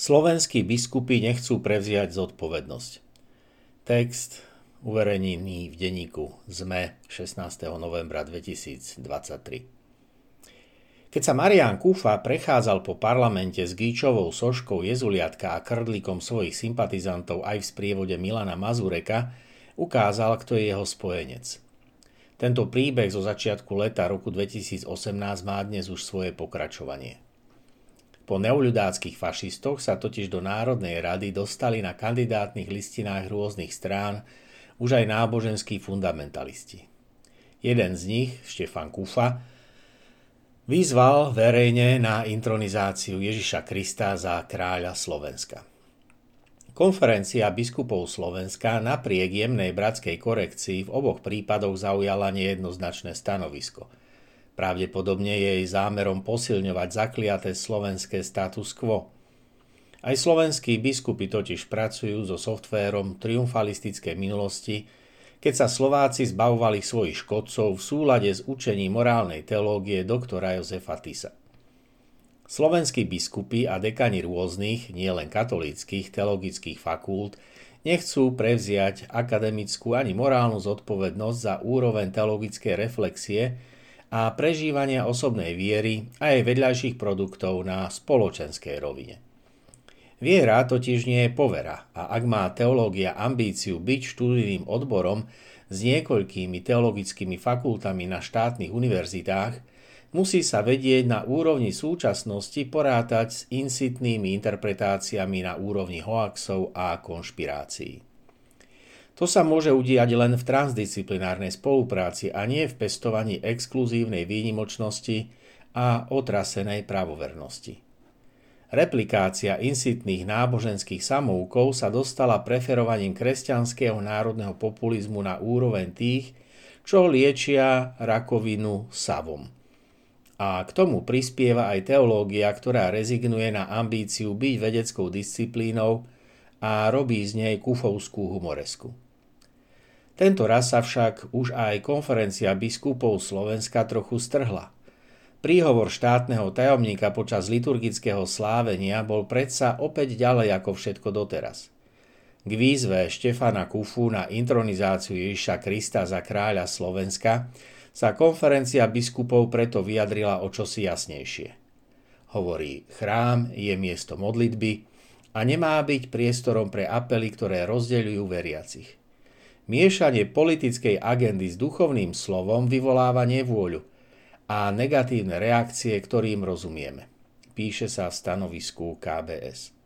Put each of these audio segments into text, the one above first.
Slovenskí biskupy nechcú prevziať zodpovednosť. Text uverejnený v denníku ZME 16. novembra 2023. Keď sa Marian Kúfa prechádzal po parlamente s gíčovou soškou jezuliatka a krdlíkom svojich sympatizantov aj v sprievode Milana Mazureka, ukázal, kto je jeho spojenec. Tento príbeh zo začiatku leta roku 2018 má dnes už svoje pokračovanie. Po neoľudáckých fašistoch sa totiž do Národnej rady dostali na kandidátnych listinách rôznych strán už aj náboženskí fundamentalisti. Jeden z nich, Štefan Kufa, vyzval verejne na intronizáciu Ježiša Krista za kráľa Slovenska. Konferencia biskupov Slovenska napriek jemnej bratskej korekcii v oboch prípadoch zaujala nejednoznačné stanovisko – Pravdepodobne je jej zámerom posilňovať zakliaté slovenské status quo. Aj slovenskí biskupy totiž pracujú so softvérom triumfalistickej minulosti, keď sa Slováci zbavovali svojich škodcov v súlade s učením morálnej teológie doktora Jozefa Tisa. Slovenskí biskupy a dekani rôznych, nielen katolíckých, teologických fakult nechcú prevziať akademickú ani morálnu zodpovednosť za úroveň teologickej reflexie, a prežívania osobnej viery a aj vedľajších produktov na spoločenskej rovine. Viera totiž nie je povera a ak má teológia ambíciu byť študijným odborom s niekoľkými teologickými fakultami na štátnych univerzitách, musí sa vedieť na úrovni súčasnosti porátať s insitnými interpretáciami na úrovni hoaxov a konšpirácií. To sa môže udiať len v transdisciplinárnej spolupráci a nie v pestovaní exkluzívnej výnimočnosti a otrasenej pravovernosti. Replikácia insitných náboženských samúkov sa dostala preferovaním kresťanského národného populizmu na úroveň tých, čo liečia rakovinu savom. A k tomu prispieva aj teológia, ktorá rezignuje na ambíciu byť vedeckou disciplínou a robí z nej kufovskú humoresku. Tento raz sa však už aj konferencia biskupov Slovenska trochu strhla. Príhovor štátneho tajomníka počas liturgického slávenia bol predsa opäť ďalej ako všetko doteraz. K výzve Štefana Kufu na intronizáciu Ježiša Krista za kráľa Slovenska sa konferencia biskupov preto vyjadrila o čosi jasnejšie. Hovorí, chrám je miesto modlitby a nemá byť priestorom pre apely, ktoré rozdeľujú veriacich. Miešanie politickej agendy s duchovným slovom vyvoláva nevôľu a negatívne reakcie, ktorým rozumieme. Píše sa v stanovisku KBS.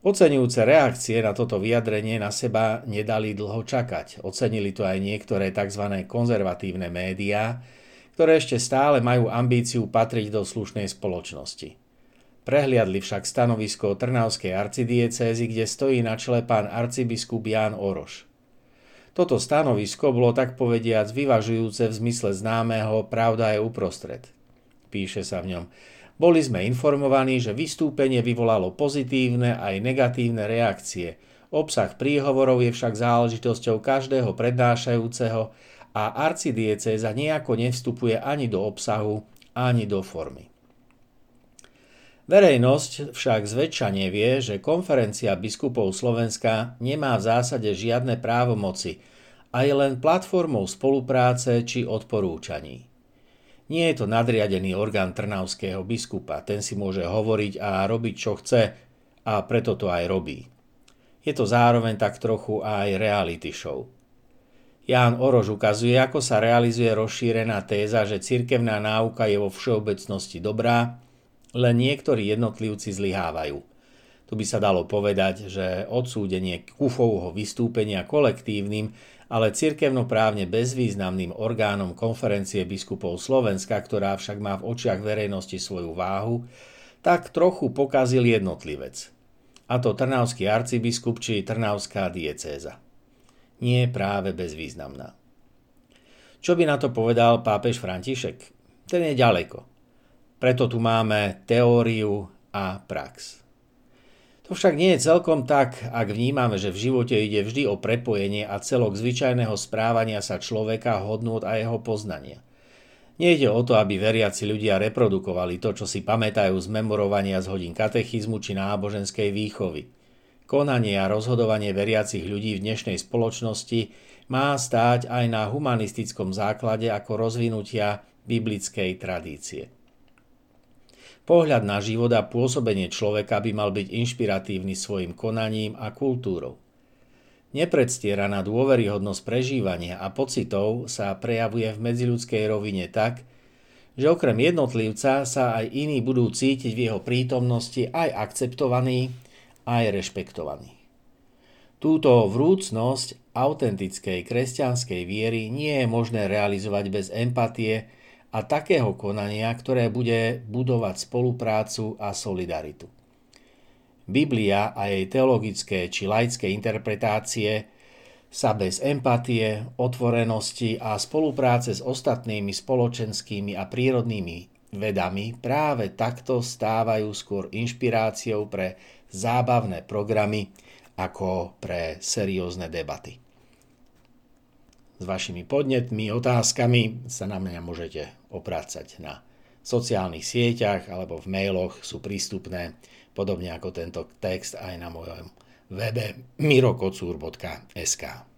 Oceňujúce reakcie na toto vyjadrenie na seba nedali dlho čakať. Ocenili to aj niektoré tzv. konzervatívne médiá, ktoré ešte stále majú ambíciu patriť do slušnej spoločnosti. Prehliadli však stanovisko Trnavskej arcidiecézy, kde stojí na čele pán arcibiskup Ján Oroš. Toto stanovisko bolo tak povediac vyvažujúce v zmysle známeho pravda je uprostred. Píše sa v ňom. Boli sme informovaní, že vystúpenie vyvolalo pozitívne aj negatívne reakcie. Obsah príhovorov je však záležitosťou každého prednášajúceho a arcidiecéza nejako nevstupuje ani do obsahu, ani do formy. Verejnosť však zväčša nevie, že konferencia biskupov Slovenska nemá v zásade žiadne právomoci a je len platformou spolupráce či odporúčaní. Nie je to nadriadený orgán trnavského biskupa, ten si môže hovoriť a robiť čo chce a preto to aj robí. Je to zároveň tak trochu aj reality show. Ján Orož ukazuje, ako sa realizuje rozšírená téza, že cirkevná náuka je vo všeobecnosti dobrá, len niektorí jednotlivci zlyhávajú. Tu by sa dalo povedať, že odsúdenie Kufovho vystúpenia kolektívnym, ale cirkevnoprávne bezvýznamným orgánom konferencie biskupov Slovenska, ktorá však má v očiach verejnosti svoju váhu, tak trochu pokazil jednotlivec. A to trnavský arcibiskup či trnavská diecéza. Nie práve bezvýznamná. Čo by na to povedal pápež František? Ten je ďaleko. Preto tu máme teóriu a prax. To však nie je celkom tak, ak vnímame, že v živote ide vždy o prepojenie a celok zvyčajného správania sa človeka, hodnôt a jeho poznania. Nejde o to, aby veriaci ľudia reprodukovali to, čo si pamätajú z memorovania z hodín katechizmu či náboženskej výchovy. Konanie a rozhodovanie veriacich ľudí v dnešnej spoločnosti má stáť aj na humanistickom základe ako rozvinutia biblickej tradície. Pohľad na život a pôsobenie človeka by mal byť inšpiratívny svojim konaním a kultúrou. Nepredstieraná dôveryhodnosť prežívania a pocitov sa prejavuje v medziľudskej rovine tak, že okrem jednotlivca sa aj iní budú cítiť v jeho prítomnosti aj akceptovaní, aj rešpektovaní. Túto vrúcnosť autentickej kresťanskej viery nie je možné realizovať bez empatie a takého konania, ktoré bude budovať spoluprácu a solidaritu. Biblia a jej teologické či laické interpretácie sa bez empatie, otvorenosti a spolupráce s ostatnými spoločenskými a prírodnými vedami práve takto stávajú skôr inšpiráciou pre zábavné programy ako pre seriózne debaty. S vašimi podnetmi, otázkami sa na mňa môžete oprácať na sociálnych sieťach alebo v mailoch sú prístupné podobne ako tento text aj na mojom webe mirokocúr.sk.